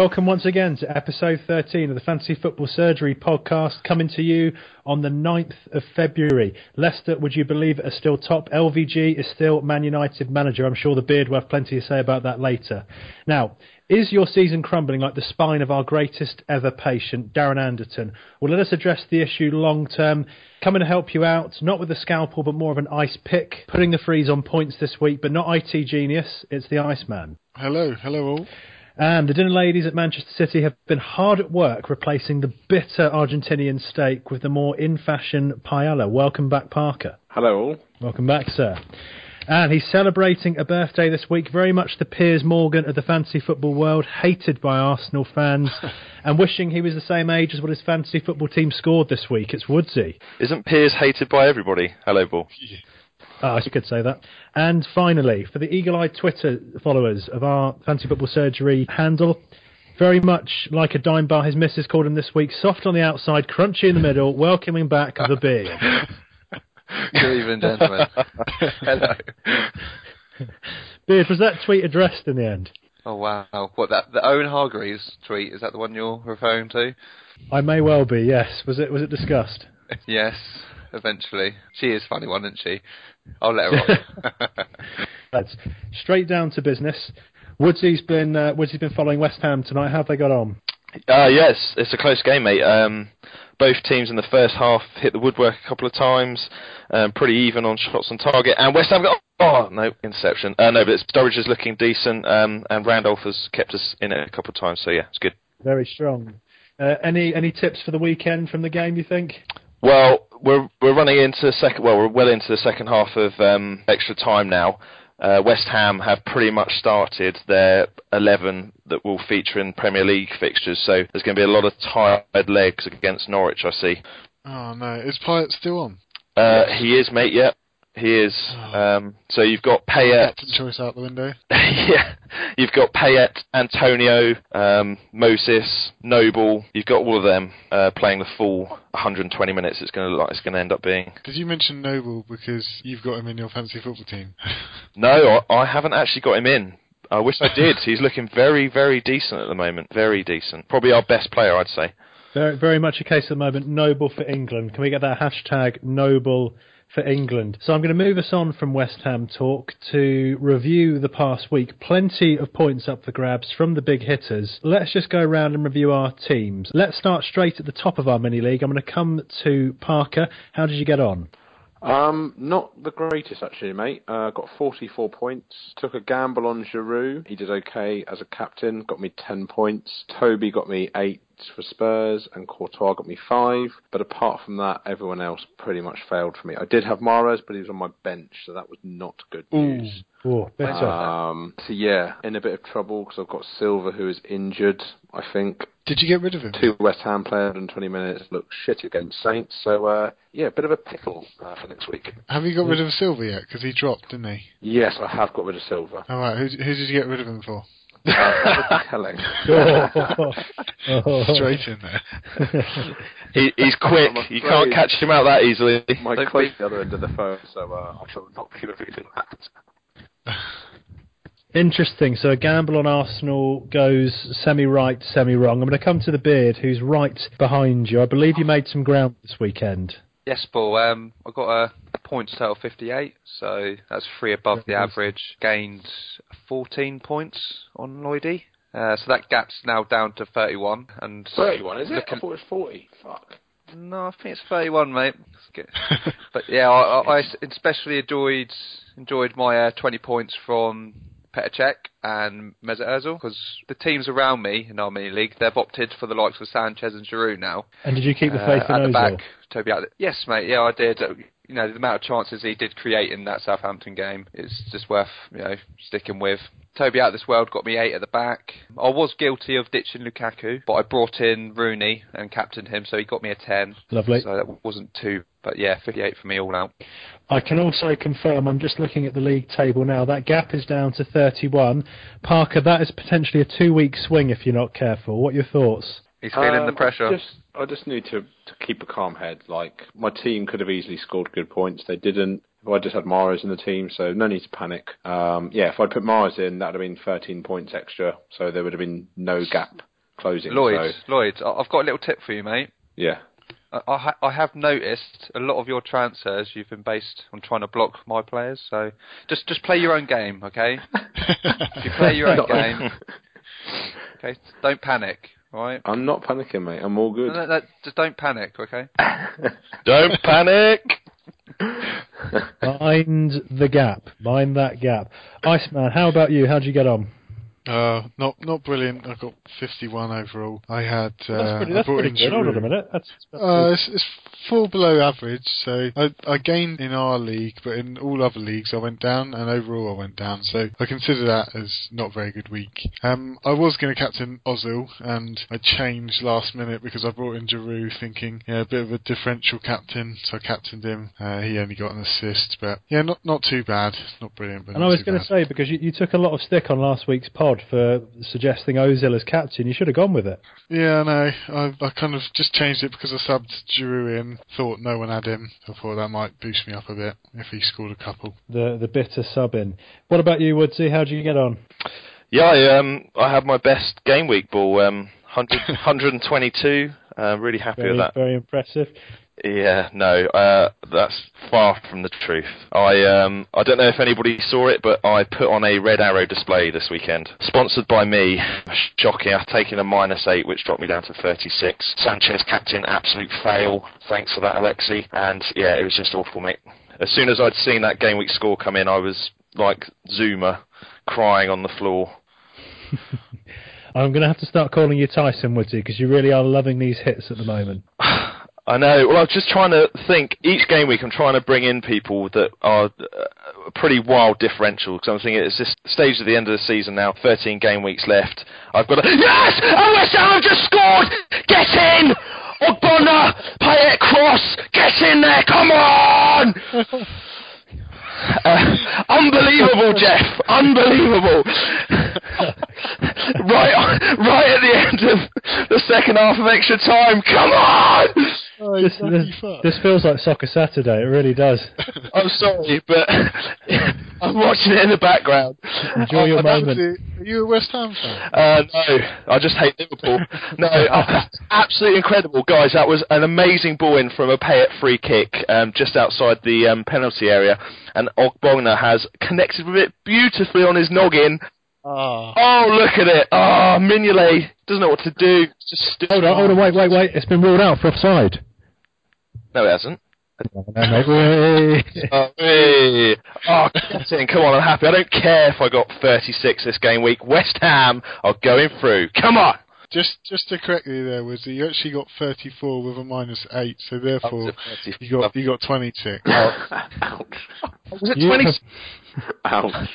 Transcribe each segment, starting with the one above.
Welcome once again to episode 13 of the Fantasy Football Surgery podcast, coming to you on the 9th of February. Leicester, would you believe it, are still top. LVG is still Man United manager. I'm sure the beard will have plenty to say about that later. Now, is your season crumbling like the spine of our greatest ever patient, Darren Anderton? Well, let us address the issue long term. Coming to help you out, not with a scalpel, but more of an ice pick. Putting the freeze on points this week, but not IT genius. It's the Iceman. Hello, hello all. And the dinner ladies at Manchester City have been hard at work replacing the bitter Argentinian steak with the more in fashion paella. Welcome back, Parker. Hello all. Welcome back, sir. And he's celebrating a birthday this week, very much the Piers Morgan of the fantasy football world, hated by Arsenal fans, and wishing he was the same age as what his fantasy football team scored this week. It's Woodsy. Isn't Piers hated by everybody? Hello, Ball. Ah, oh, you could say that. And finally, for the eagle-eyed Twitter followers of our Fantasy Football Surgery handle, very much like a dime bar his missus called him this week, soft on the outside, crunchy in the middle, welcoming back the beard. Good evening, gentlemen. Hello. Beard, was that tweet addressed in the end? Oh wow! What that the Owen Hargreaves tweet is that the one you're referring to? I may well be. Yes. Was it? Was it discussed? yes. Eventually, she is a funny one, isn't she? I'll let her off. That's straight down to business. Woodsy's been uh, Woodsy's been following West Ham tonight. How have they got on? Uh, yes, it's a close game, mate. Um, both teams in the first half hit the woodwork a couple of times, um, pretty even on shots on target, and West Ham got oh no interception. Uh, no, but Sturridge is looking decent, um, and Randolph has kept us in it a couple of times, so yeah, it's good. Very strong. Uh, any any tips for the weekend from the game? You think? Well, we're we're running into the second. Well, we're well into the second half of um, extra time now. Uh, West Ham have pretty much started their 11 that will feature in Premier League fixtures, so there's going to be a lot of tired legs against Norwich. I see. Oh no, is Payet still on? Uh, he is, mate. Yeah, he is. Um, so you've got Payet. Captain choice out the window. yeah, you've got Payet, Antonio, um, Moses, Noble. You've got all of them uh, playing the full 120 minutes. It's going to like it's going to end up being. Did you mention Noble because you've got him in your fantasy football team? No, I, I haven't actually got him in. I wish I did. He's looking very, very decent at the moment. Very decent. Probably our best player, I'd say. Very, very much a case at the moment. Noble for England. Can we get that hashtag Noble for England? So I'm going to move us on from West Ham talk to review the past week. Plenty of points up for grabs from the big hitters. Let's just go around and review our teams. Let's start straight at the top of our mini league. I'm going to come to Parker. How did you get on? Um, not the greatest actually, mate. Uh, got 44 points. Took a gamble on Giroud. He did okay as a captain. Got me 10 points. Toby got me 8 for Spurs and Courtois got me 5. But apart from that, everyone else pretty much failed for me. I did have Mahrez, but he was on my bench, so that was not good news. Oh, better. Um, so yeah, in a bit of trouble because I've got Silva who is injured. I think Did you get rid of him? two West Ham players in 20 minutes look shit against Saints. So uh, yeah, a bit of a pickle uh, for next week. Have you got rid of Silva yet? Because he dropped, didn't he? Yes, I have got rid of Silva. All right. Who, who did you get rid of him for? Uh, telling. Straight in there. He, he's quick. I'm You can't catch him out that easily. My Don't the other end of the phone, so uh, I shall not be revealing that. Interesting. So a gamble on Arsenal goes semi right, semi wrong. I'm going to come to the beard, who's right behind you. I believe you made some ground this weekend. yes, Paul. Um, I got a points total 58, so that's three above the Very average. Gained 14 points on Lloydie. Uh, so that gap's now down to 31. And 31, is it? I thought it was 40. Fuck. No, I think it's 31, mate. It's good. but yeah, I, I, I especially enjoyed enjoyed my uh, 20 points from Petr Cech and Mesut Ozil because the teams around me in our mini league they've opted for the likes of Sanchez and Giroud now. And did you keep the Uh, faith in at the back, Toby. Yes, mate. Yeah, I did. Uh, You know, the amount of chances he did create in that Southampton game is just worth you know sticking with. Toby out of this world got me eight at the back. I was guilty of ditching Lukaku, but I brought in Rooney and captained him, so he got me a ten. Lovely. So that wasn't too, but yeah, 58 for me all out. I can also confirm, I'm just looking at the league table now, that gap is down to 31. Parker, that is potentially a two week swing if you're not careful. What are your thoughts? He's feeling Um, the pressure. I just, I just need to, to keep a calm head. Like my team could have easily scored good points. They didn't. I just had Mahrez in the team, so no need to panic. Um, yeah, if I'd put Mahrez in, that would have been 13 points extra, so there would have been no gap closing. Lloyd, so, Lloyd, I- I've got a little tip for you, mate. yeah. I, I, ha- I have noticed a lot of your transfers you've been based on trying to block my players, so just just play your own game, okay? If you play your own game, okay, don't panic, all right? I'm not panicking, mate. I'm all good. No, no, no, just don't panic, okay? Don't panic. Mind the gap. Mind that gap. Iceman, how about you? How'd you get on? Uh, not not brilliant. I got 51 overall. I had. Uh, That's pretty, I that's brought pretty good. Hold on a minute. That's, that's Uh, it's, it's four below average, so I, I gained in our league, but in all other leagues I went down, and overall I went down. So I consider that as not a very good week. Um, I was going to captain Ozil, and I changed last minute because I brought in Giroud, thinking yeah, a bit of a differential captain, so I captained him. Uh, he only got an assist, but yeah, not not too bad, not brilliant, but And I was going to say because you, you took a lot of stick on last week's pod for suggesting Ozil as captain, you should have gone with it. Yeah, no, I, I kind of just changed it because I subbed Giroud in, thought no one had him, I thought that might boost me up a bit if he scored a couple. The the bitter sub in. What about you, Woodsy? How did you get on? Yeah, I, um, I had my best game week ball, um, 100, 122. Uh, really happy Very with that. very impressive. Yeah, no, uh, that's far from the truth. I um, I don't know if anybody saw it, but I put on a Red Arrow display this weekend, sponsored by me. Shocking, I've taken a minus eight, which dropped me down to 36. Sanchez captain, absolute fail. Thanks for that, Alexi. And yeah, it was just awful, mate. As soon as I'd seen that game week score come in, I was like Zouma, crying on the floor. I'm going to have to start calling you Tyson Woodsy because you really are loving these hits at the moment. I know. Well, I was just trying to think. Each game week, I'm trying to bring in people that are a pretty wild differential. Because I'm thinking it's this stage of the end of the season now. 13 game weeks left. I've got a Yes! Oh, West Ham have just scored! Get in! Ogbonna! Payet cross! Get in there! Come on! Uh, unbelievable, Jeff. Unbelievable. right, right at the end of the second half of extra time. Come on! Oh, This, this, this feels like Soccer Saturday. It really does. I'm sorry, but I'm watching it in the background. Enjoy your Oh, that moment. it. Are you a West Ham fan? Uh, no, I just hate Liverpool. No, uh, absolutely incredible, guys. That was an amazing ball in from a Payet free kick um, just outside the um, penalty area, and Ogbonna has connected with it beautifully on his noggin. Ah. Oh, look at it! Oh, Mignolet doesn't know what to do. Just Hold on, hold on, wait, wait, wait. It's been ruled out for offside. No, it hasn't. No, mate. Oh, hey. oh, in. Come on, I'm happy. I don't care if I got 36 this game week. West Ham are going through. Come on. Just just to correct you there, was you actually got 34 with a minus 8, so therefore you got you got 26. Ouch. Was it You 20? Ouch.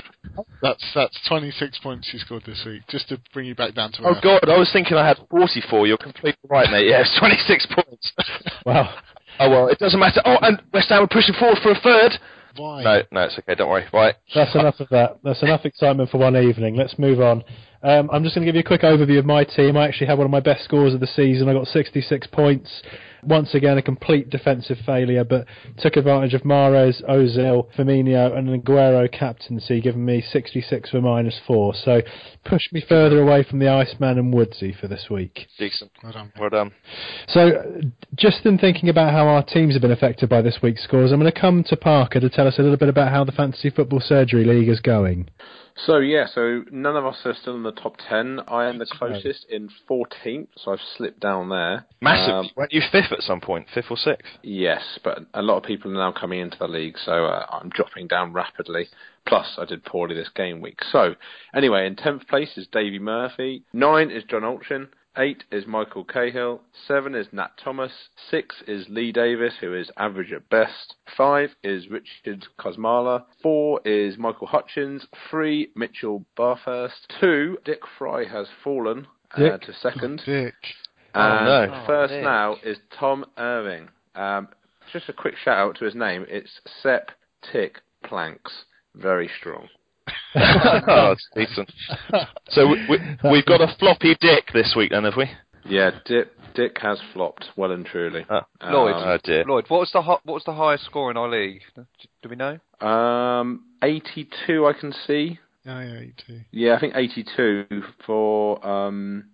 That's that's 26 points you scored this week, just to bring you back down to Oh. God, I was thinking I had 44. You're completely right, mate. Yeah, it's 26 points. Wow. Oh well, it doesn't matter. Oh, and West Ham are pushing forward for a third. Why? No, no, it's okay. Don't worry. Right. That's enough of that. That's enough excitement for one evening. Let's move on. Um, I'm just going to give you a quick overview of my team. I actually had one of my best scores of the season. I got 66 points. Once again, a complete defensive failure, but took advantage of Mahrez, Ozil, Firmino, and Aguero captaincy, giving me 66 for minus four. So pushed me further away from the Iceman and Woodsy for this week. Decent. Well done. Well done. So, uh, just in thinking about how our teams have been affected by this week's scores, I'm going to come to Parker to tell us a little bit about how the Fantasy Football Surgery League is going. So yeah, so none of us are still in the top ten. I am the closest in 14th, so I've slipped down there. Massive. Um, Weren't you fifth at some? Fifth or sixth? yes, but a lot of people are now coming into the league, so uh, I'm dropping down rapidly. Plus, I did poorly this game week. So, anyway, in 10th place is Davy Murphy. 9 is John Altrin. 8 is Michael Cahill. 7 is Nat Thomas. 6 is Lee Davis, who is average at best. 5 is Richard Kosmala. 4 is Michael Hutchins. 3, Mitchell Barthurst. 2, Dick Fry has fallen uh, Dick? to second. Dick. And no. first Nick. now is Tom Irving. Um, just a quick shout out to his name. It's Sep Tick Planks. Very strong. oh, it's decent. So we, we, we've got a floppy dick this week, then, have we? Yeah, Dip Dick has flopped well and truly. Uh, Lloyd. Oh dear. Lloyd, what was the hi- what was the highest score in our league? Do we know? Um, 82 I can see. Yeah, yeah, you too. Yeah, I think 82 for um,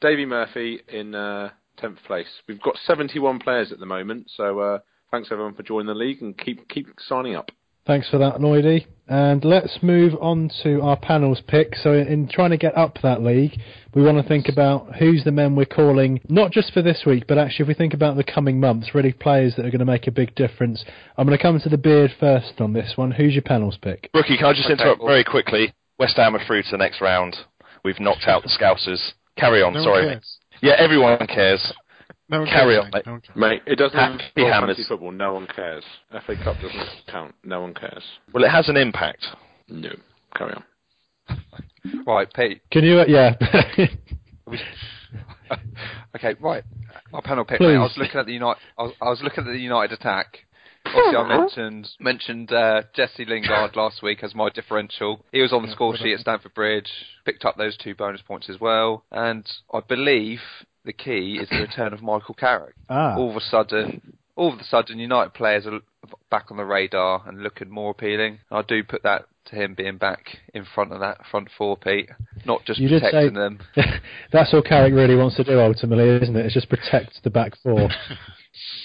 Davy Murphy in uh, 10th place. We've got 71 players at the moment, so uh, thanks everyone for joining the league and keep keep signing up. Thanks for that, Lloydie. And let's move on to our panels pick. So, in trying to get up that league, we want to think about who's the men we're calling, not just for this week, but actually, if we think about the coming months, really players that are going to make a big difference. I'm going to come to the beard first on this one. Who's your panels pick? Rookie, can I just Okay, interrupt well- very quickly? West Ham are through to the next round. We've knocked out the Scousers. Carry on, No sorry. one mate. cares. Yeah, everyone cares. No Carry on, mate. mate. No. Mate, it doesn't Happy involve hammers. fantasy football. No one cares. FA Cup doesn't count. No one cares. Well, it has an impact. No. Carry on. Right, Pete. Can you? Uh, yeah. Okay, right. My panel pick. Mate, I was looking at the United. I was, I was looking at the United attack. Obviously, I mentioned mentioned uh, Jesse Lingard last week as my differential. He was on the score sheet at Stamford Bridge. Picked up those two bonus points as well. And I believe the key is the return of Michael Carrick. ah. All of a sudden, all of a sudden, United players are back on the radar and looking more appealing. I do put that to him being back in front of that front four, Pete. Not just You protecting them. That's all Carrick really wants to do ultimately, isn't it? It's just protect the back four.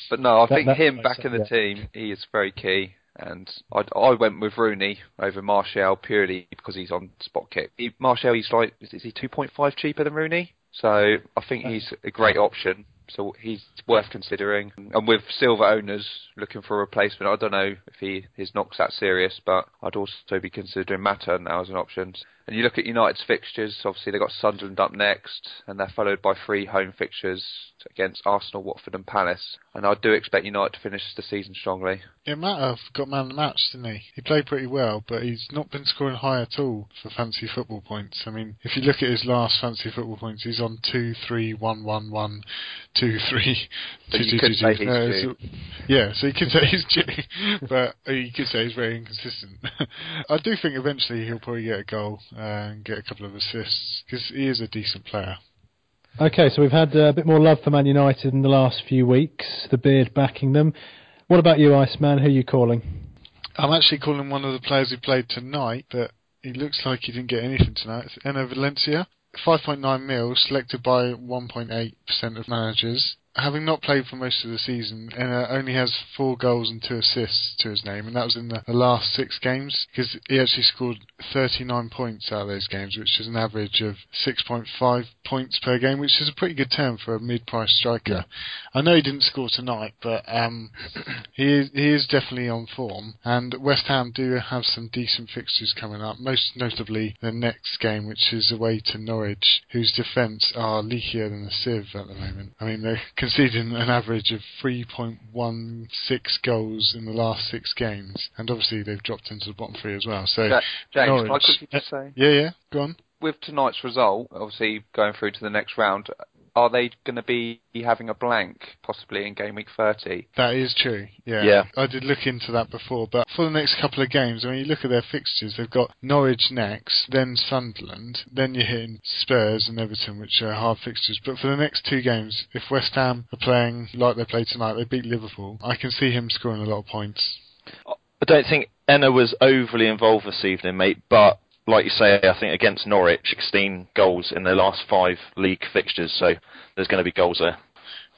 But no, I That- think him back sense, in the yeah. team, he is very key. And I, I went with Rooney over Martial purely because he's on spot kick. He, Martial, he's like, is, is he 2.5 cheaper than Rooney? So I think he's a great option. So he's worth considering. And with Silva owners looking for a replacement, I don't know if he his knock's that serious, but I'd also be considering Mata now as an option. And you look at United's fixtures, obviously they've got Sunderland up next, and they're followed by three home fixtures against Arsenal, Watford, and Palace. And I do expect United to finish the season strongly. Yeah, Mata got man of the match, didn't he? He played pretty well, but he's not been scoring high at all for fancy football points. I mean, if you look at his last fancy football points, he's on two, three, one, one, one, two, three, So two, you two, could two, say two. he's No, yeah, so you could say he's due, but you could say he's very inconsistent. I do think eventually he'll probably get a goal uh, and get a couple of assists because he is a decent player. Okay, so we've had uh, a bit more love for Man United in the last few weeks, the beard backing them. What about you, Iceman? Who are you calling? I'm actually calling one of the players who played tonight, but he looks like he didn't get anything tonight. It's Enner Valencia. 5.9 mil, selected by 1.8% of managers. Having not played for most of the season, Enner only has four goals and two assists to his name, and that was in the, the last six games, because he actually scored 39 points out of those games, which is an average of 6.5 points per game, which is a pretty good term for a mid-price striker. I know he didn't score tonight, but um, he is he is definitely on form. And West Ham do have some decent fixtures coming up, most notably the next game, which is away to Norwich, whose defence are leakier than a sieve at the moment. I mean, they're conceding an average of 3.16 goals in the last six games, and obviously they've dropped into the bottom three as well. So, Ja- James, can I Norwich- quickly just say, yeah, yeah, go on. with tonight's result, obviously going through to the next round, are they going to be having a blank possibly in game week 30? That is true. Yeah. Yeah. I did look into that before, but for the next couple of games, when you look at their fixtures, they've got Norwich next, then Sunderland, then you're hitting Spurs and Everton, which are hard fixtures. But for the next two games, if West Ham are playing like they played tonight, they beat Liverpool, I can see him scoring a lot of points. I don't think Enner was overly involved this evening, mate, but like you say, I think against Norwich, 16 goals in their last five league fixtures, so there's going to be goals there.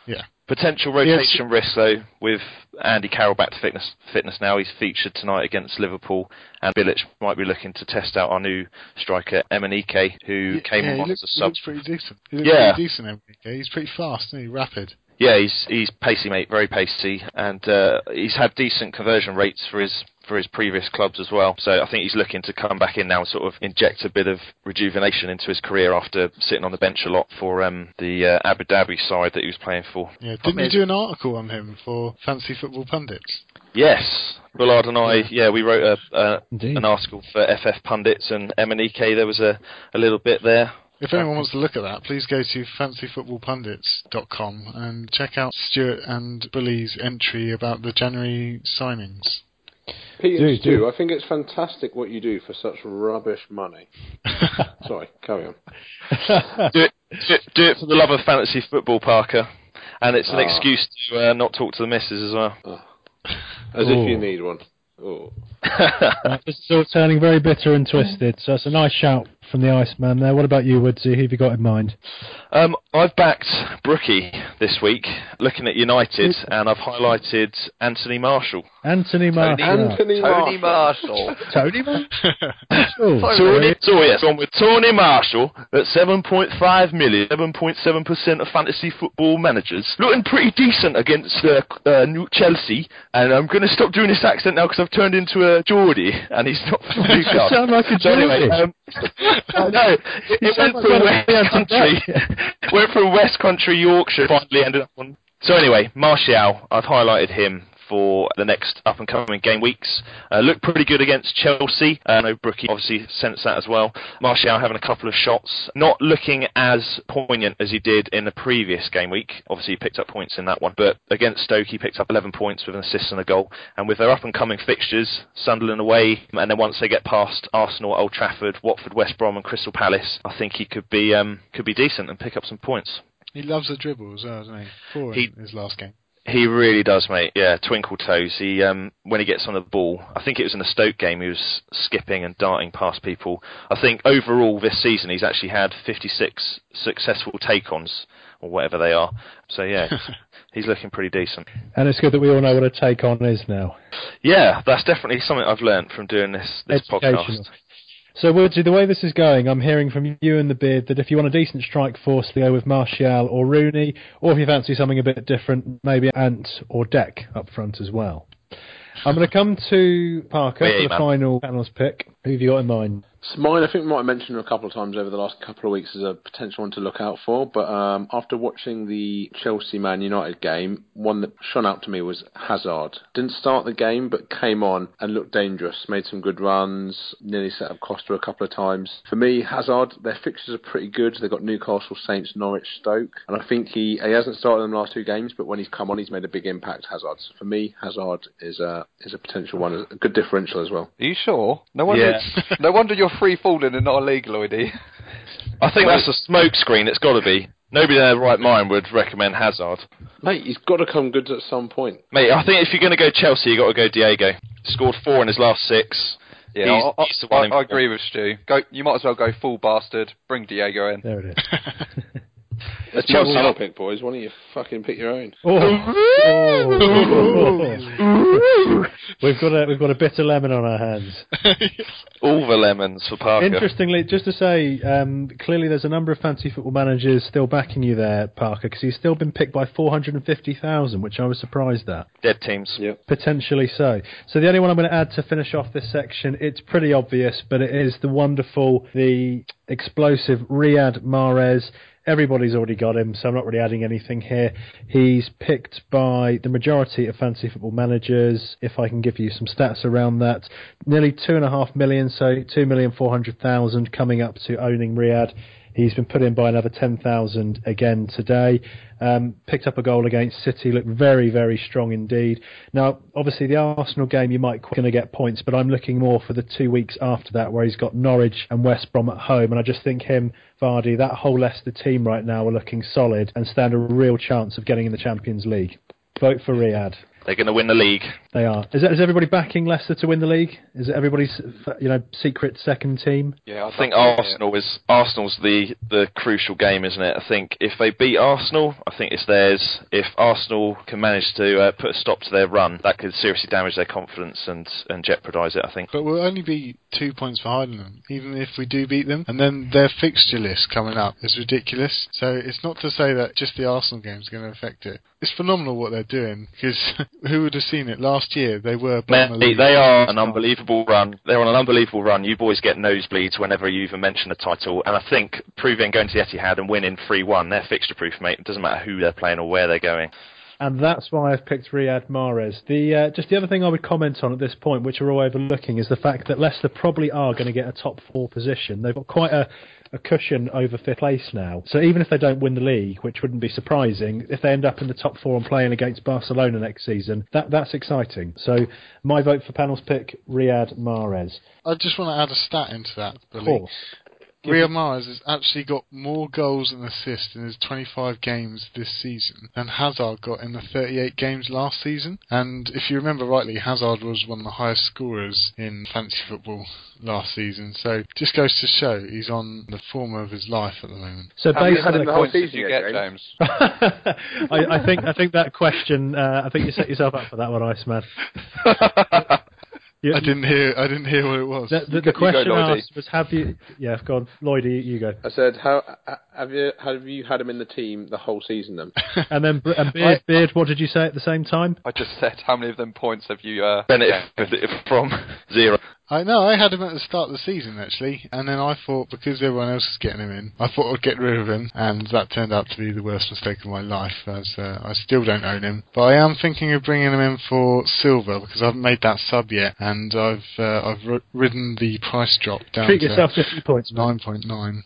Yeah. Potential Yes. rotation risk, though, with Andy Carroll back to fitness, fitness now. He's featured tonight against Liverpool, and Bilic might be looking to test out our new striker, Emenike, who came yeah, on as a he sub. looks pretty decent. He looks Yeah. pretty decent, Enrique. He's pretty fast, isn't he? Rapid. Yeah, he's he's pacey, mate, very pacey, and uh, he's had decent conversion rates for his for his previous clubs as well. So I think he's looking to come back in now and sort of inject a bit of rejuvenation into his career after sitting on the bench a lot for um, the uh, Abu Dhabi side that he was playing for. Yeah. Didn't you do an article on him for Fantasy Football Pundits? Yes, Bullard and I, yeah, we wrote a, uh, Indeed. an article for FF Pundits and Emenike. There was a, a little bit there. If anyone wants to look at that, please go to fantasyfootballpundits.com and check out Stuart and Bully's entry about the January signings. Pete Do, do. I think it's fantastic what you do for such rubbish money. Sorry, carry on. Do it, do, do it for the love of fantasy football, Parker. And it's an Ah. excuse to uh, not talk to the missus as well. As if you need one. Oh. Uh, this is all turning very bitter and twisted, so it's a nice shout from the Iceman there. What about you, Woodsy? Who have you got in mind? Um, I've backed Brookie this week, looking at United, and I've highlighted Anthony Marshall. Anthony Marshall. Anthony Tony Marshall. Marshall. Tony Marshall. Tony, so yes, gone with Tony Marshall at 7.5 million, 7.7% of fantasy football managers. Looking pretty decent against uh, uh, New Chelsea, and I'm going to stop doing this accent now because I've turned into a Geordie, and he's not from You Newcastle. sound like a So anyway, Geordie. um, I know. It, it went from West Country, went from West Country, Yorkshire, finally ended up on. So anyway, Martial, I've highlighted him for the next up and coming game weeks. Uh, looked pretty good against Chelsea. Uh, I know Brookie obviously sensed that as well. Martial having a couple of shots, not looking as poignant as he did in the previous game week. Obviously, he picked up points in that one, but against Stoke, he picked up 11 points with an assist and a goal. And with their up and coming fixtures, Sunderland away, and then once they get past Arsenal, Old Trafford, Watford, West Brom, and Crystal Palace, I think he could be um, could be decent and pick up some points. He loves a dribble as well, doesn't he? For He- his last game. He really does, mate. Yeah, twinkle toes. He um, when he gets on the ball, I think it was in the Stoke game. He was skipping and darting past people. I think overall this season he's actually had 56 successful take-ons or whatever they are. So yeah, he's looking pretty decent. And it's good that we all know what a take on is now. Yeah, that's definitely something I've learned from doing this this podcast. So, Woodsy, the way this is going, I'm hearing from you and the beard that if you want a decent strike force to go with Martial or Rooney, or if you fancy something a bit different, maybe Ant or Dec up front as well. I'm going to come to Parker Yeah, for the man. final panelist pick. Who have you got in mind? So mine, I think we might have mentioned a couple of times over the last couple of weeks as a potential one to look out for. But um, after watching the Chelsea Man United game, one that shone out to me was Hazard. Didn't start the game, but came on and looked dangerous. Made some good runs. Nearly set up Costa a couple of times. For me, Hazard, their fixtures are pretty good. They've got Newcastle, Saints, Norwich, Stoke, and I think he he hasn't started in the last two games, but when he's come on, he's made a big impact. Hazard. So for me, Hazard is a is a potential one, a good differential as well. Are you sure? No wonder. Yeah. no wonder you're free falling and not a legaloid. Eh? I think that's a smoke screen. It's got to be. Nobody in their right mind would recommend Hazard. Mate, he's got to come good at some point. Mate, I think if you're going to go Chelsea, you got to go Diego. Scored four in his last six. Yeah, He's- I, I- he's the one I, I agree with Stu. Go. You might as well go full bastard. Bring Diego in. There it is. That's Chelsea- my panel pick, boys. Why don't you fucking pick your own? Oh. Oh. we've got a we've got a bitter lemon on our hands. All the lemons for Parker. Interestingly, just to say, um, clearly there's a number of fancy football managers still backing you there, Parker, because he's still been picked by 450,000, which I was surprised at. Dead teams. Yep. Potentially so. So the only one I'm going to add to finish off this section, it's pretty obvious, but it is the wonderful, the explosive Riyad Mahrez. Everybody's already got him, so I'm not really adding anything here. He's picked by the majority of fantasy football managers. If I can give you some stats around that, nearly two and a half million, so two million four hundred thousand coming up to owning Riyad. He's been put in by another 10,000 again today. Um, picked up a goal against City, looked very, very strong indeed. Now, obviously, the Arsenal game, you might going to get points, but I'm looking more for the two weeks after that where he's got Norwich and West Brom at home. And I just think him, Vardy, that whole Leicester team right now are looking solid and stand a real chance of getting in the Champions League. Vote for Riyad. They're going to win the league. They are. Is, is everybody backing Leicester to win the league? Is it everybody's, you know, secret second team? Yeah, I think Arsenal is Arsenal's the the crucial game, isn't it? I think if they beat Arsenal, I think it's theirs. If Arsenal can manage to uh, put a stop to their run, that could seriously damage their confidence and and jeopardise it. I think. But we'll only be two points behind them, even if we do beat them. And then their fixture list coming up is ridiculous. So it's not to say that just the Arsenal game is going to affect it. It's phenomenal what they're doing because who would have seen it last year? They were bottom the Mate, they are an unbelievable run. They're on an unbelievable run. You boys get nosebleeds whenever you even mention the title. And I think proving going to the Etihad and winning 3-1, they're fixture proof, mate. It doesn't matter who they're playing or where they're going. And that's why I've picked Riyad Mahrez. The uh, just the other thing I would comment on at this point, which we're all overlooking, is the fact that Leicester probably are going to get a top four position. They've got quite a, a cushion over fifth place now. So even if they don't win the league, which wouldn't be surprising, if they end up in the top four and playing against Barcelona next season, that that's exciting. So my vote for panel's pick, Riyad Mahrez. I just want to add a stat into that. Of course. Riyad Mahrez has actually got more goals and assists in his 25 games this season than Hazard got in the 38 games last season. And if you remember rightly, Hazard was one of the highest scorers in fantasy football last season. So just goes to show he's on the form of his life at the moment. So Have you based had on the the whole Points season you get, James? James? I, I think I think that question. Uh, I think you set yourself up for that one, Iceman. You- I didn't hear. I didn't hear what it was. The, the, the go- you go, question Lloydie. asked was, "Have you?" Yeah, go on, Lloydie, you go. I said, how uh, have you have you had him in the team the whole season then? And then and Beard, Beard, what did you say at the same time? I just said how many of them points have you uh, Benefit from zero. I know. I had him at the start of the season actually, and then I thought because everyone else was getting him in, I thought I'd get rid of him, and that turned out to be the worst mistake of my life. As uh, I still don't own him, but I am thinking of bringing him in for Silva because I haven't made that sub yet, and I've uh, I've ri- ridden the price drop down Treat to yourself fifty points. nine point nine.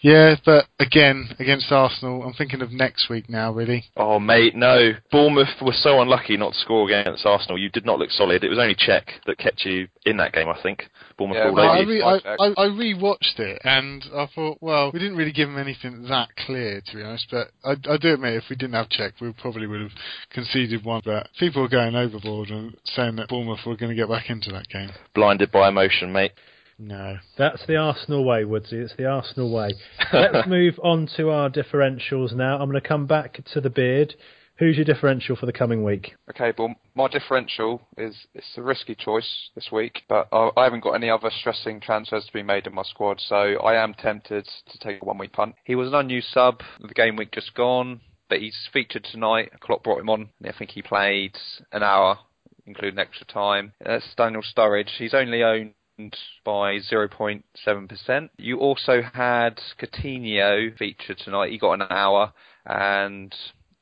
Yeah, but again against Arsenal, I'm thinking of next week now. Really, Oh, mate, no. Bournemouth were so unlucky not to score against Arsenal. You did not look solid. It was only Cech that kept you in that game, I think. Bournemouth Yeah, all well, I, re- I, I, I rewatched it and I thought, well, we didn't really give them anything that clear, to be honest. But I, I do admit, if we didn't have Cech, we probably would have conceded one. But people were going overboard and saying that Bournemouth were going to get back into that game. Blinded by emotion, mate. No. That's the Arsenal way, Woodsy. It's the Arsenal way. Let's move on to our differentials now. I'm going to come back to the beard. Who's your differential for the coming week? Okay, well, my differential is it's a risky choice this week, but I, I haven't got any other stressing transfers to be made in my squad, so I am tempted to take a one-week punt. He was an unused sub the game week just gone, but he's featured tonight. Klopp brought him on, and I think he played an hour, including extra time. That's Daniel Sturridge. He's only owned by 0.7%. You also had Coutinho featured tonight. He got an hour, and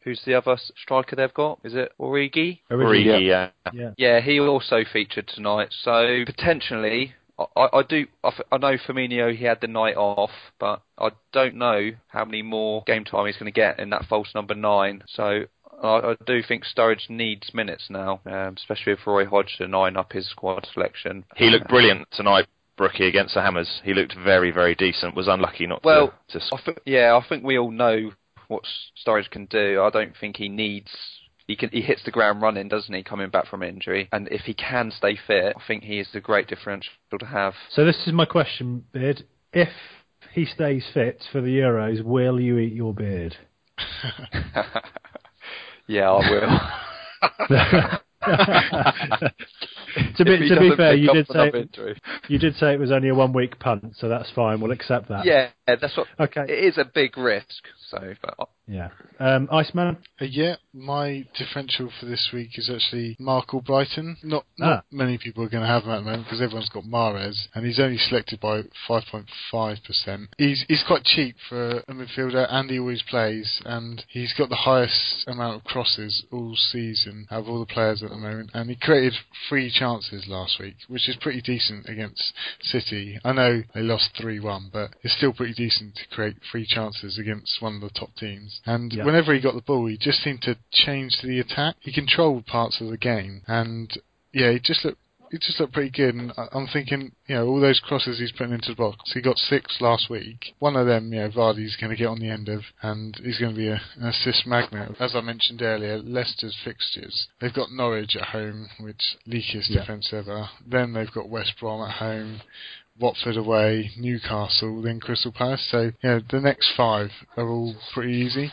who's the other striker they've got? Is it Origi? Origi, yeah. Yeah. Yeah, he also featured tonight. So potentially, I, I I do. I, f- I know Firmino he had the night off, but I don't know how many more game time he's going to get in that false number nine. So. I, I do think Sturridge needs minutes now, um, especially if Roy Hodgson eyeing up his squad selection. He looked brilliant tonight, Brookie, against the Hammers. He looked very, very decent. Was unlucky not Well, to. to I yeah, I think we all know what Sturridge can do. I don't think he needs. He can. He hits the ground running, doesn't he? Coming back from injury, and if he can stay fit, I think he is the great differential to have. So this is my question, Beard. If he stays fit for the Euros, will you eat your beard? yeah, I will. to be, to be fair, you did say injury. you did say it was only a one week punt, so that's fine. We'll accept that. Yeah, that's what. Okay. It is a big risk. So, but Yeah. Um, Iceman. Uh, yeah, my differential for this week is actually Marc Albrighton. Not not Ah. many people are going to have him at the moment because everyone's got Mahrez, and he's only selected by 5.5%. He's he's quite cheap for a midfielder, and he always plays, and he's got the highest amount of crosses all season out of all the players at the moment, and he created three chances last week, which is pretty decent against City. I know they lost 3-1, but it's still pretty decent to create three chances against one of the top teams. And Yeah. whenever he got the ball, he just seemed to change the attack. He controlled parts of the game, and yeah, he just looked. He just looked pretty good, and I'm thinking, you know, all those crosses he's putting into the box. He got six last week. One of them, you know, Vardy's going to get on the end of, and he's going to be a, an assist magnet. As I mentioned earlier, Leicester's fixtures. They've got Norwich at home, which leakiest Yeah. defence ever. Then they've got West Brom at home. Watford away, Newcastle, then Crystal Palace. So, you know, the next five are all pretty easy.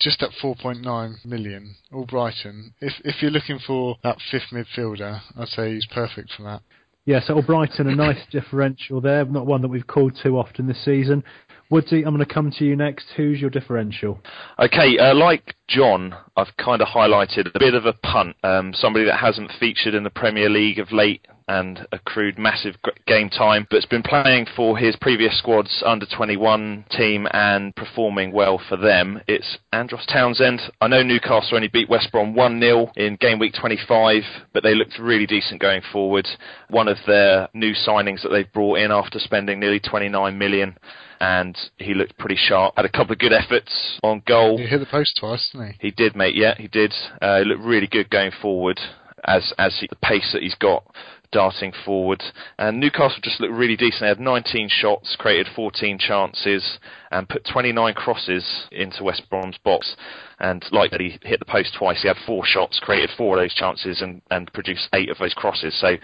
Just at 4.9 million, Albrighton. If if you're looking for that fifth midfielder, I'd say he's perfect for that. Yeah, so Brighton, a nice differential there, not one that we've called too often this season. Woodsy, I'm going to come to you next. Who's your differential? Okay, uh, like John, I've kind of highlighted a bit of a punt. Um, somebody that hasn't featured in the Premier League of late and accrued massive game time, but's been playing for his previous squad's under 21 team and performing well for them. It's Andros Townsend. I know Newcastle only beat West Brom 1 0 in game week 25, but they looked really decent going forward. One of their new signings that they've brought in after spending nearly 29 million. And he looked pretty sharp. Had a couple of good efforts on goal. He hit the post twice, didn't he? He did, mate. Yeah, he did. Uh, he looked really good going forward. As as he, the pace that he's got darting forward. And Newcastle just looked really decent. They had 19 shots, created 14 chances, and put 29 crosses into West Brom's box. And like that, he hit the post twice. He had four shots, created four of those chances, and, and produced eight of those crosses. So,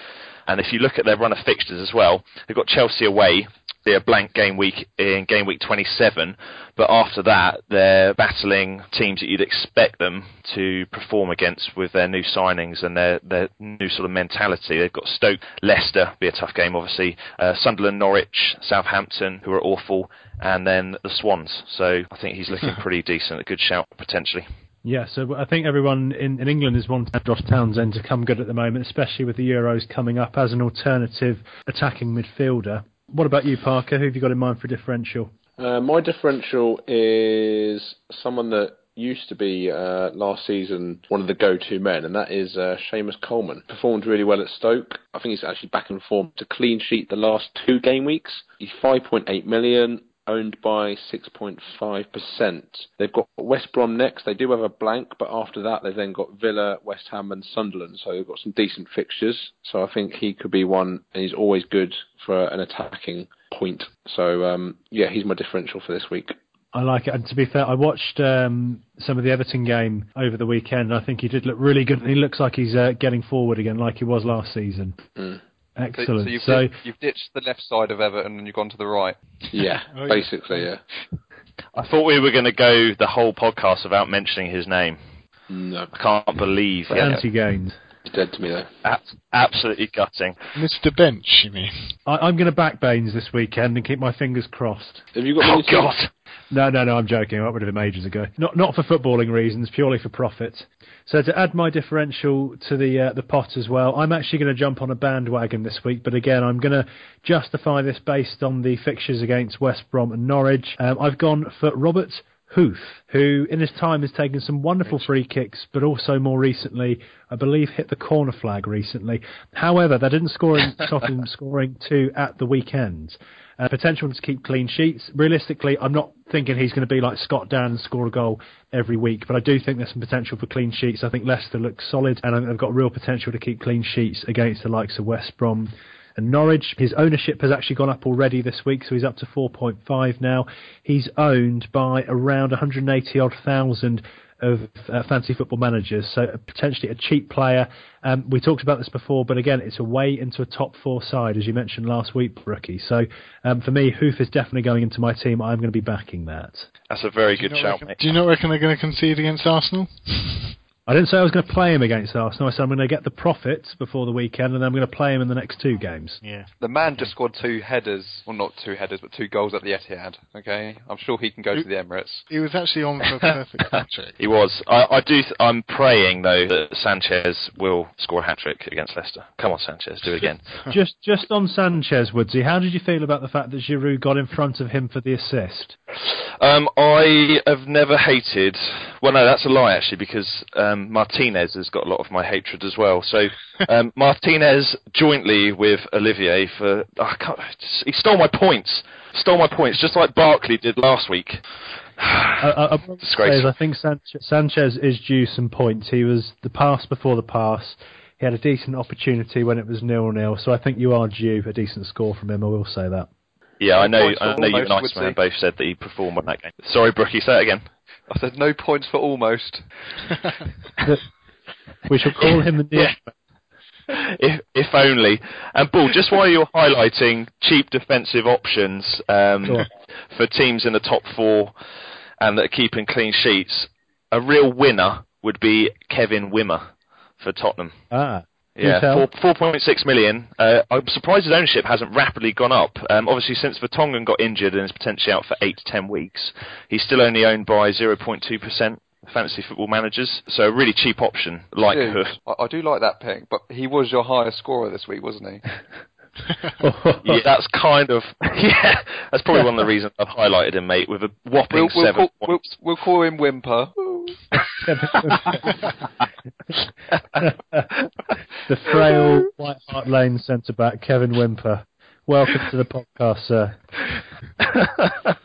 and if you look at their run of fixtures as well, they've got Chelsea away, be a blank game week in game week 27, but after that, they're battling teams that you'd expect them to perform against with their new signings and their, their new sort of mentality. They've got Stoke, Leicester, be a tough game, obviously, uh, Sunderland, Norwich, Southampton, who are awful, and then the Swans. So I think he's looking pretty decent, a good shout potentially. Yeah, so I think everyone in, in England is wanting Josh Townsend to come good at the moment, especially with the Euros coming up as an alternative attacking midfielder. What about you, Parker? Who have you got in mind for differential? Uh, my differential is someone that used to be uh, last season one of the go-to men, and that is uh, Seamus Coleman. Performed really well at Stoke. I think he's actually back in form to clean sheet the last two game weeks. He's 5.8 million owned by 6.5%. They've got West Brom next. They do have a blank, but after that, they've then got Villa, West Ham, and Sunderland. So they've got some decent fixtures. So I think he could be one, and he's always good for an attacking point. So um, yeah, he's my differential for this week. I like it. And to be fair, I watched um, some of the Everton game over the weekend. I think he did look really good. He looks like he's uh, getting forward again, like he was last season. Mm. Excellent. So, so, you've, so ditched, you've ditched the left side of Everton and you've gone to the right. Yeah, Oh, yeah. basically, yeah. I thought we were going to go the whole podcast without mentioning his name. No, I can't believe anti gains. He's dead to me though. ab- absolutely gutting. Mr. Bench, you mean? I, I'm going to back Baines this weekend and keep my fingers crossed. Have you got Oh many God! No, no, no, I'm joking. I got rid of him ages ago. Not not for footballing reasons, purely for profit. So to add my differential to the uh, the pot as well, I'm actually going to jump on a bandwagon this week. But again, I'm going to justify this based on the fixtures against West Brom and Norwich. Um, I've gone for Robert Huth, who in his time has taken some wonderful free kicks, but also more recently, I believe, hit the corner flag recently. However, that didn't score him, stop him scoring two at the weekend. Uh, potential to keep clean sheets. Realistically, I'm not thinking he's going to be like Scott Dann and score a goal every week, but I do think there's some potential for clean sheets. I think Leicester looks solid, and I think they've got real potential to keep clean sheets against the likes of West Brom and Norwich. His ownership has actually gone up already this week, so he's up to 4.5 now. He's owned by around 180 odd thousand of uh, fancy football managers, so potentially a cheap player. Um, we talked about this before, but again, it's a way into a top four side, as you mentioned last week, rookie. So um, for me, Hoof is definitely going into my team. I'm going to be backing that. That's a very Do good not shout, reckon- mate. Do you not reckon they're going to concede against Arsenal? I didn't say I was going to play him against Arsenal. I said I'm going to get the profits before the weekend, and then I'm going to play him in the next two games. Yeah. The man just scored two headers, well not two headers, but two goals at the Etihad. Okay, I'm sure he can go to the Emirates. He was actually on for a perfect hat trick. He was. I, I do. Th- I'm praying though that Sanchez will score a hat trick against Leicester. Come on, Sanchez, do it again. just just on Sanchez, Woodsy, how did you feel about the fact that Giroud got in front of him for the assist? Um, I have never hated. Well, no, that's a lie actually, because um, Martinez has got a lot of my hatred as well. So um, Martinez jointly with Olivier for I can't, he stole my points. Stole my points, just like Barkley did last week. I, I, I, Disgrace. I think Sanchez, Sanchez is due some points. He was the pass before the pass. He had a decent opportunity when it was nil nil. So I think you are due a decent score from him. I will say that. Yeah, I know. I know you and almost, Iceman both said that he performed in that game. Sorry, Brookie, say it again. I said no points for almost. We shall call him the Yeah. if if only. And Bull, just while you're highlighting cheap defensive options um, Sure. for teams in the top four and that are keeping clean sheets, a real winner would be Kevin Wimmer for Tottenham. Ah, Yeah, four four point six million. Uh, I'm surprised his ownership hasn't rapidly gone up. Um, obviously, since Vertonghen got injured and is potentially out for eight to ten weeks, he's still only owned by zero point two percent fantasy football managers. So a really cheap option, like Dude, Hoof. I, I do like that pick, but he was your highest scorer this week, wasn't he? yeah, that's kind of yeah. That's probably one of the reasons I've highlighted him, mate, with a whopping We'll, we'll, seven call, we'll, we'll call him Whimper. the frail White Hart Lane centre back Kevin Wimper. Welcome to the podcast, sir.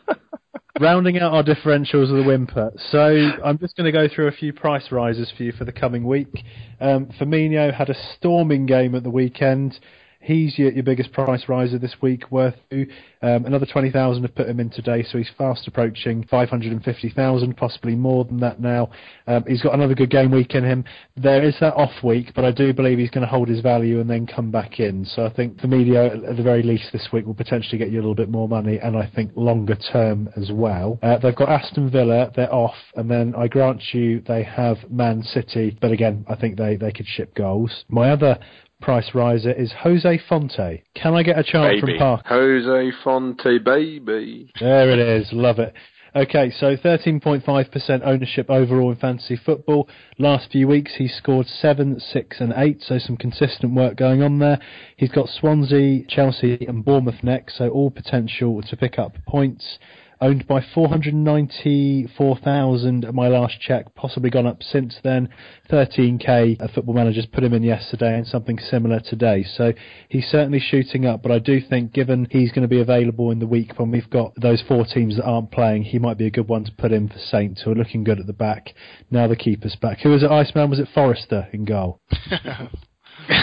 rounding out our differentials with the whimper. So I'm just going to go through a few price rises for you for the coming week. Um, Firmino had a storming game at the weekend. He's your, your biggest price riser this week, worth um, another 20,000 have put him in today, so he's fast approaching 550,000, possibly more than that now. Um, he's got another good game week in him. There is that off week, but I do believe he's going to hold his value and then come back in. So I think the media, at the very least this week, will potentially get you a little bit more money, and I think longer term as well. Uh, they've got Aston Villa, they're off, and then I grant you they have Man City, but again, I think they, they could ship goals. My other price riser is Jose Fonte. Can I get a chant baby. from Park? Jose Fonte, baby. There it is. Love it. Okay, so 13.5% ownership overall in fantasy football. Last few weeks he's scored 7, 6 and 8, so some consistent work going on there. He's got Swansea, Chelsea and Bournemouth next, so all potential to pick up points owned by 494,000 at my last check, possibly gone up since then. 13k a football managers put him in yesterday and something similar today. So he's certainly shooting up, but I do think given he's going to be available in the week when we've got those four teams that aren't playing, he might be a good one to put in for Saints who are looking good at the back. Now the keeper's back. Who was it, Iceman? Was it Forrester in goal?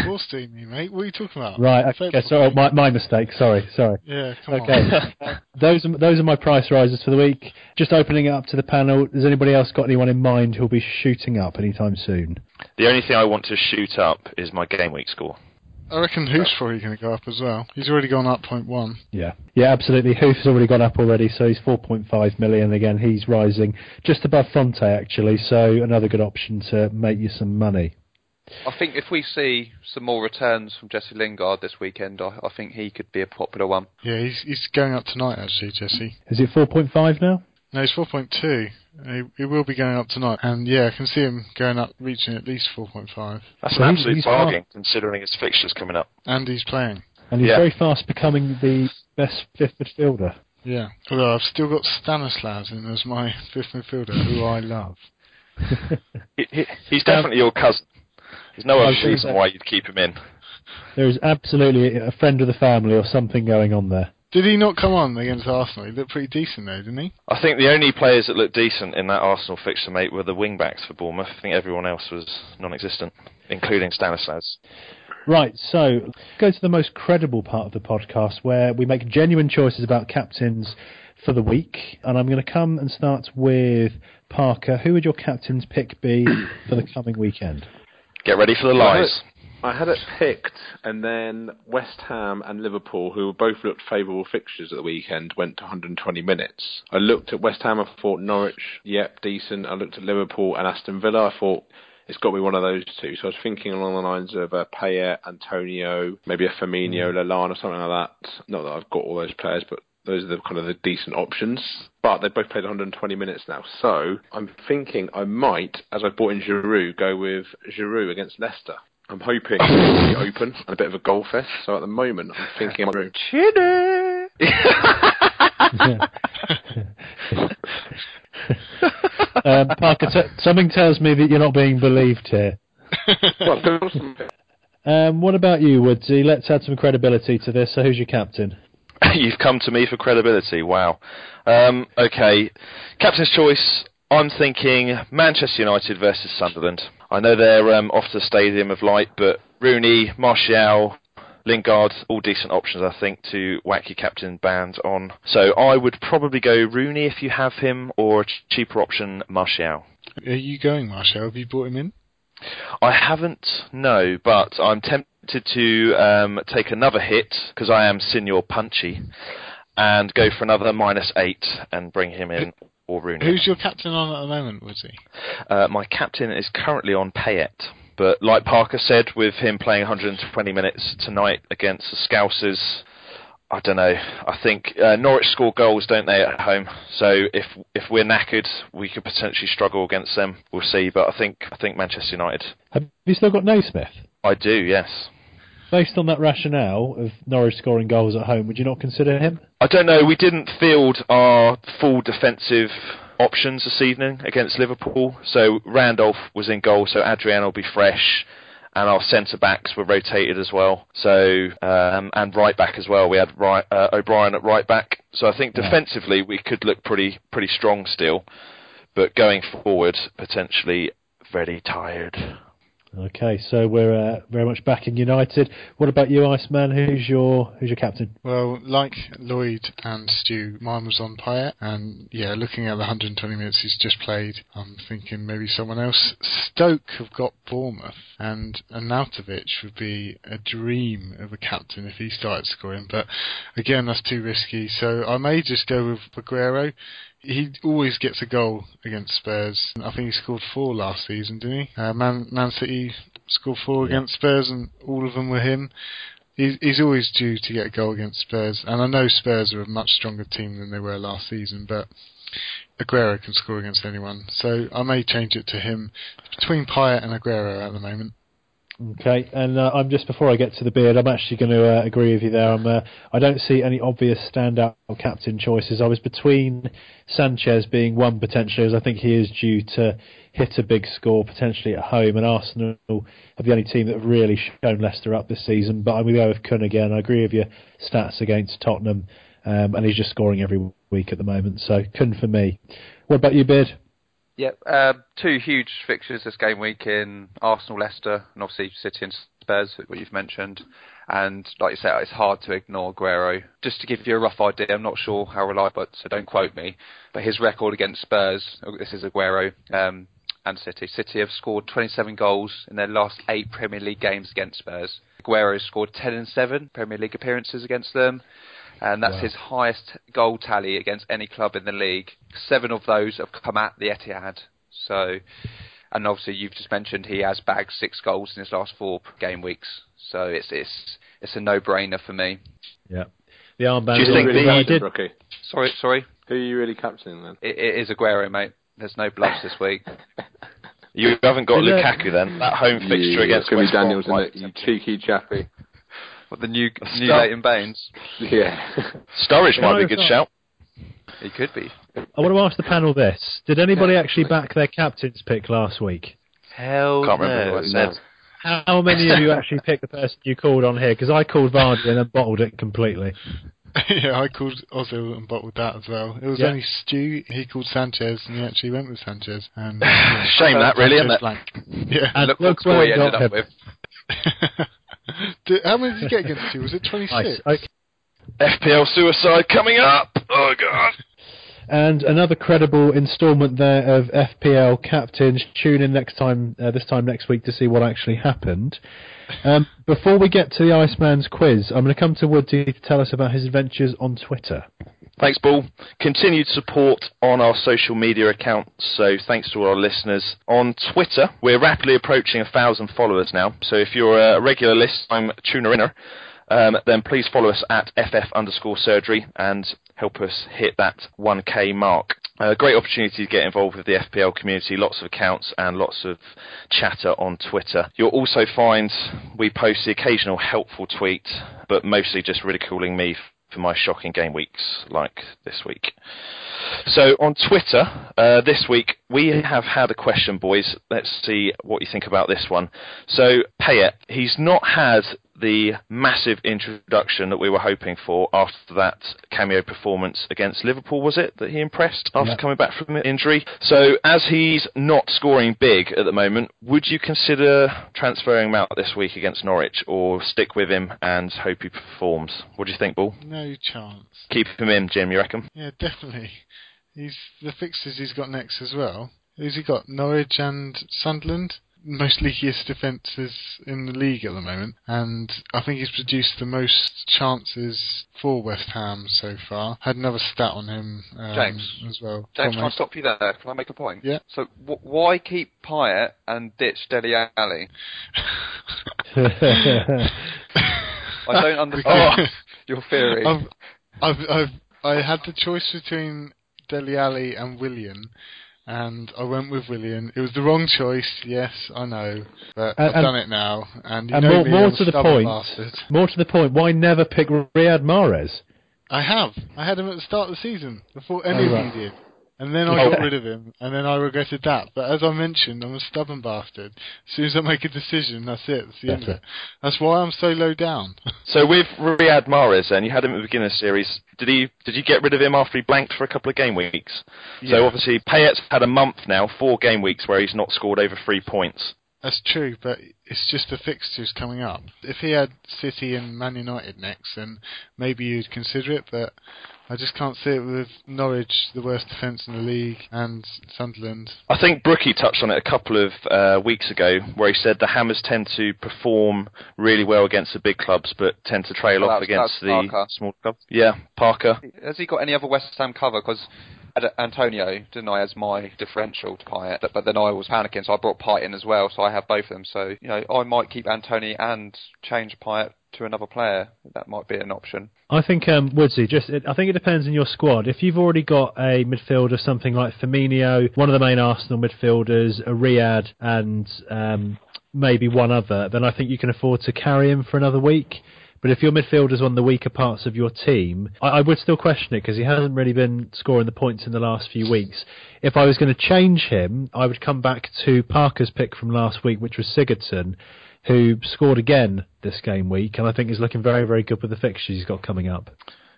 Forster, you mate. What are you talking about? Right. Okay. Sorry, my, my mistake. Sorry. Sorry. Yeah. Come Okay. on. those are those are my price rises for the week. Just opening it up to the panel. Has anybody else got anyone in mind who'll be shooting up anytime soon? The only thing I want to shoot up is my game week score. I reckon Hoof's probably going to go up as well. He's already gone up point one. Yeah. Yeah, absolutely. Hoof's already gone up already, so he's 4.5 million again. He's rising just above Fonte actually, so another good option to make you some money. I think if we see some more returns from Jesse Lingard this weekend, I, I think he could be a popular one. Yeah, he's he's going up tonight actually, Jesse. Is it 4.5 now? No, it's four point two. He, he will be going up tonight, and yeah, I can see him going up, reaching at least four point five. That's So an absolute he's bargain far- considering his fixtures coming up. And he's playing. And he's Yeah. very fast becoming the best fifth midfielder. Yeah. Although I've still got Stanislas in as my fifth midfielder, who I love. He, he, he's definitely your cousin. There's no other reason say- why you'd keep him in. There is absolutely a friend of the family or something going on there. Did he not come on against Arsenal? He looked pretty decent though, didn't he? I think the only players that looked decent in that Arsenal fixture, mate, were the wing backs for Bournemouth. I think everyone else was non-existent, including Stanislas. Right, so go to the most credible part of the podcast where we make genuine choices about captains for the week. And I'm going to come and start with Parker. Who would your captain's pick be for the coming weekend? Get ready for the lies. I had it picked, and then West Ham and Liverpool, who both looked favourable fixtures at the weekend, went to 120 minutes. I looked at West Ham, I thought Norwich, yep, decent. I looked at Liverpool and Aston Villa, I thought it's got to be one of those two. So I was thinking along the lines of uh, Payet, Antonio, maybe a Firmino, Lallana, or something like that. Not that I've got all those players, but those are the kind of the decent options. But they've both played 120 minutes now, so I'm thinking I might, as I bought in Giroud, go with Giroud against Leicester. I'm hoping it'll be open and a bit of a goal fest. So at the moment, I'm thinking I'm going um, Parker, t- something tells me that you're not being believed here. well, there was some- Um, what about you, Woodsy? Let's add some credibility to this. So, who's your captain? You've come to me for credibility. Wow. Um, okay, captain's choice. I'm thinking Manchester United versus Sunderland. I know they're um, off to the Stadium of Light, but Rooney, Martial, Lingard, all decent options, I think, to whack your captain band on. So I would probably go Rooney if you have him, or a ch- cheaper option, Martial. Are you going, Marshall? Have you brought him in? I haven't, no, but I'm tempted to um, take another hit because I am Senior Punchy and go for another minus eight and bring him in or Rooney. Who's your captain on at the moment, was he? Uh, my captain is currently on Payet, but like Parker said, with him playing 120 minutes tonight against the Scousers, I don't know. I think uh, Norwich score goals, don't they, at home? So if if we're knackered, we could potentially struggle against them. We'll see. But I think I think Manchester United. Have you still got Naismith? I do, yes. Based on that rationale of Norwich scoring goals at home, would you not consider him? I don't know. We didn't field our full defensive options this evening against Liverpool. So Randolph was in goal, so Adrian will be fresh. and our centre backs were rotated as well. So um, and right back as well. We had right, uh, O'Brien at right back. So I think defensively we could look pretty pretty strong still, but going forward potentially very tired. Okay, so we're uh, very much backing United. What about you, Iceman? Who's your who's your captain? Well, like Lloyd and Stu, mine was on Payet, and yeah, looking at the 120 minutes he's just played, I'm thinking maybe someone else. Stoke have got Bournemouth, and Arnautovic would be a dream of a captain if he started scoring, but again, that's too risky, so I may just go with Aguero. He always gets a goal against Spurs. I think he scored four last season, didn't he? Uh, Man, Man City scored four Yeah. against Spurs, and all of them were him he's, he's always due to get a goal against Spurs, and I know Spurs are a much stronger team than they were last season, but Aguero can score against anyone, so I may change it to him. It's between Payet and Aguero at the moment. Okay, and uh, I'm just before I get to the beard, I'm actually going to uh, agree with you there. I'm, uh, I don't see any obvious standout captain choices. I was between Sanchez being one potentially, as I think he is due to hit a big score potentially at home, and Arsenal are the only team that have really shown Leicester up this season. But I'm going to go with Kun again. I agree with your stats against Tottenham, um, and he's just scoring every week at the moment. So Kun for me. What about you, Beard? Yep. Uh, two huge fixtures this game week in Arsenal, Leicester, and obviously City and Spurs, what you've mentioned. And like you say, it's hard to ignore Aguero. Just to give you a rough idea, I'm not sure how reliable, so don't quote me. But his record against Spurs, oh, this is Aguero um, and City. City have scored 27 goals in their last eight Premier League games against Spurs. Aguero scored 10 and 7 Premier League appearances against them and that's Wow. his highest goal tally against any club in the league. Seven of those have come at the Etihad. So, and obviously you've just mentioned he has bagged six goals in his last four game weeks. So it's it's it's a no-brainer for me. Yeah. The armband. Do you think you really I captaining, did. Brookie? Sorry, sorry, Who are you really captaining then? it, it is Aguero, mate. There's no bluffs this week. You haven't got Lukaku then. That home fixture Yeah, against it's gonna be West Daniels, might isn't it? You cheeky chappy. What the new new Stop. Leighton Baines? Yeah. Sturridge might be a good it's shout. He could be. I want to ask the panel this: Did anybody actually back their captain's pick last week? Hell Can't remember what I said. How many of you actually picked the person you called on here? Because I called Vardy and then bottled it completely. yeah, I called Ozil and bottled that as well. It was Yeah. only Stu, he called Sanchez, and he actually went with Sanchez. And yeah, Shame that, really, isn't it? blank. Yeah. And Look look what where he ended up him. with. Did- How many did you get against you? Was it 26? Nice. Okay. FPL suicide coming up. Oh god. And another credible instalment there of FPL captains. Tune in next time, uh, this time next week, to see what actually happened. Um, before we get to the Iceman's quiz, I'm going to come to Woody to tell us about his adventures on Twitter. Thanks, Paul. Continued support on our social media accounts, so thanks to all our listeners. On Twitter, we're rapidly approaching a thousand followers now, so if you're a regular list time tuner inner, um, then please follow us at ff underscore surgery and help us hit that 1k mark. A great opportunity to get involved with the FPL community, lots of accounts and lots of chatter on Twitter. You'll also find we post the occasional helpful tweet, but mostly just ridiculing me for my shocking game weeks like this week. So on Twitter uh, this week we have had a question, boys. Let's see what you think about this one. So Payet, he's not had the massive introduction that we were hoping for after that cameo performance against Liverpool, was it that he impressed after Yeah. coming back from injury? So as he's not scoring big at the moment, would you consider transferring him out this week against Norwich, or stick with him and hope he performs? What do you think, Bull? No chance. Keep him in, Jim. You reckon? Yeah, definitely. He's the fixtures he's got next as well. Who's he got? Norwich and Sunderland. Most leakiest defences in the league at the moment, and I think he's produced the most chances for West Ham so far. Had another stat on him um, James. as well. James, can I stop you there? Can I make a point? Yeah. So w- why keep Payet and ditch Dele Alli? I don't understand your theory. I've, I've, I've, I had the choice between Dele Alli and Willian, and I went with Willian. It was the wrong choice, yes, I know, but uh, And- I've done it now. And you and know more, me, more to the point, bastard. more to the point, why never pick Riyad Mahrez? I have. I had him at the start of the season before oh, any Oh, of right. you did. And then I oh. got rid of him, and then I regretted that. But as I mentioned, I'm a stubborn bastard. As soon as I make a decision, that's it. That's the end of it. That's why I'm so low down. So with Riyad Mahrez, then you had him at the beginning of the series. Did he? Did you get rid of him after he blanked for a couple of game weeks? Yeah. So obviously Payet's had a month now, four game weeks where he's not scored over three points. That's true, but it's just the fixtures coming up. If he had City and Man United next, then maybe you'd consider it, but I just can't see it with Norwich, the worst defence in the league, and Sunderland. I think Brookie touched on it a couple of uh, weeks ago, where he said the Hammers tend to perform really well against the big clubs, but tend to trail Well, off against the Parker. small clubs. Yeah, Parker. Has he got any other West Ham cover? Because Antonio, didn't I, as my differential to Payet, but, but then I was panicking, so I brought Payet in as well, so I have both of them. So, you know, I might keep Antonio and change Payet to another player. That might be an option. I think um, Woodsy. Just, I think it depends on your squad. If you've already got a midfielder, something like Firmino, one of the main Arsenal midfielders, a Riyad, and um, maybe one other, then I think you can afford to carry him for another week. But if your midfielder's of the weaker parts of your team, I, I would still question it because he hasn't really been scoring the points in the last few weeks. If I was going to change him, I would come back to Parker's pick from last week, which was Sigurdsson, who scored again this game week, and I think is looking very, very good with the fixtures he's got coming up.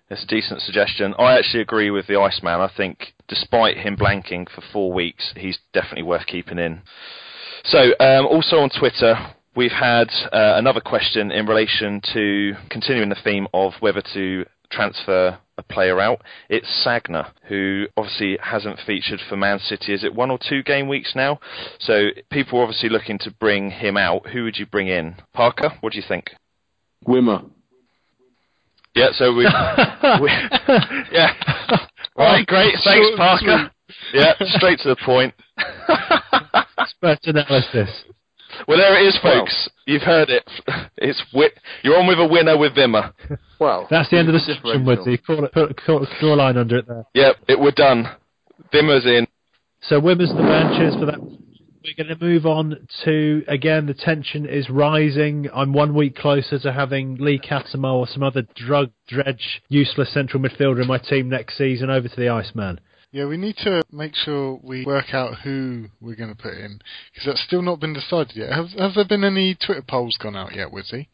It's a decent suggestion. I actually agree with the Iceman. I think, despite him blanking for four weeks, he's definitely worth keeping in. So, um, also on Twitter, we've had uh, another question in relation to continuing the theme of whether to transfer a player out. It's Sagna, who obviously hasn't featured for Man City. Is it one or two game weeks now? So, people are obviously looking to bring him out. Who would you bring in? Parker, what do you think? Wimmer. Yeah, so we, we yeah. Right, great. Thanks, Parker. Yeah, straight to the point. Expert analysis. Well, there it is, folks. You've heard it. It's wi- you're on with a winner with Vimmer. Well, That's the end of the differential. section, Woodsy. Call it, put, call, draw a line under it there. Yep, it we're done. Vimmer's in. So Wimmer's the man. Cheers for that. We're going to move on to again. The tension is rising. I'm one week closer to having Lee Cattermole or some other drug dredge, useless central midfielder in my team next season. Over to the Iceman. Yeah, we need to make sure we work out who we're going to put in because that's still not been decided yet. Have, have there been any Twitter polls gone out yet, Wizzy?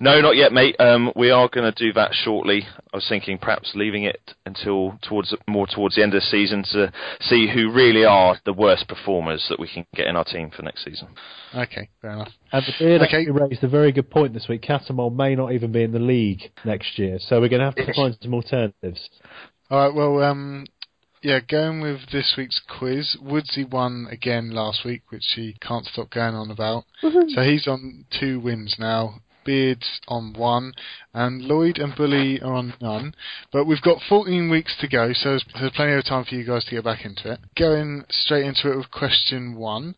No, not yet, mate. Um, we are going to do that shortly. I was thinking perhaps leaving it until towards more towards the end of the season to see who really are the worst performers that we can get in our team for next season. Okay, fair enough. And the beard Okay. actually raised a very good point this week. Cattermole may not even be in the league next year, so we're going to have to find some alternatives. All right, well, um, yeah, going with this week's quiz, Woodsy won again last week, which he can't stop going on about. Mm-hmm. So he's on two wins now. Beard's on one, and Lloyd and Bully are on none. But we've got 14 weeks to go, so there's, there's plenty of time for you guys to get back into it. Going straight into it with question one.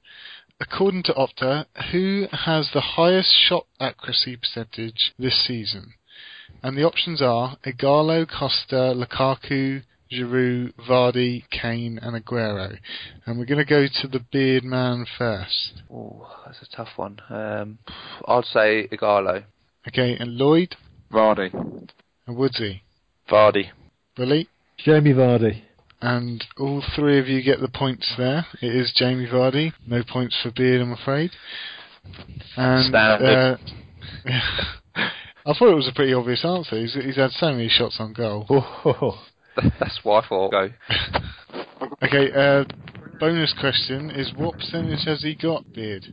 According to Opta, who has the highest shot accuracy percentage this season? And the options are Ighalo, Costa, Lukaku, Giroud, Vardy, Kane, and Aguero. And we're going to go to the beard man first. Oh, that's a tough one. Um, I'd say Ighalo. Okay, and Lloyd Vardy. and Woodsy. Vardy. Bully. Jamie Vardy. And all three of you get the points there. It is Jamie Vardy. No points for Beard, I'm afraid. And Standard. uh, I thought it was a pretty obvious answer. He's, he's had so many shots on goal. Oh, That's why I thought go. Okay, uh, bonus question is what percentage has he got, Beard?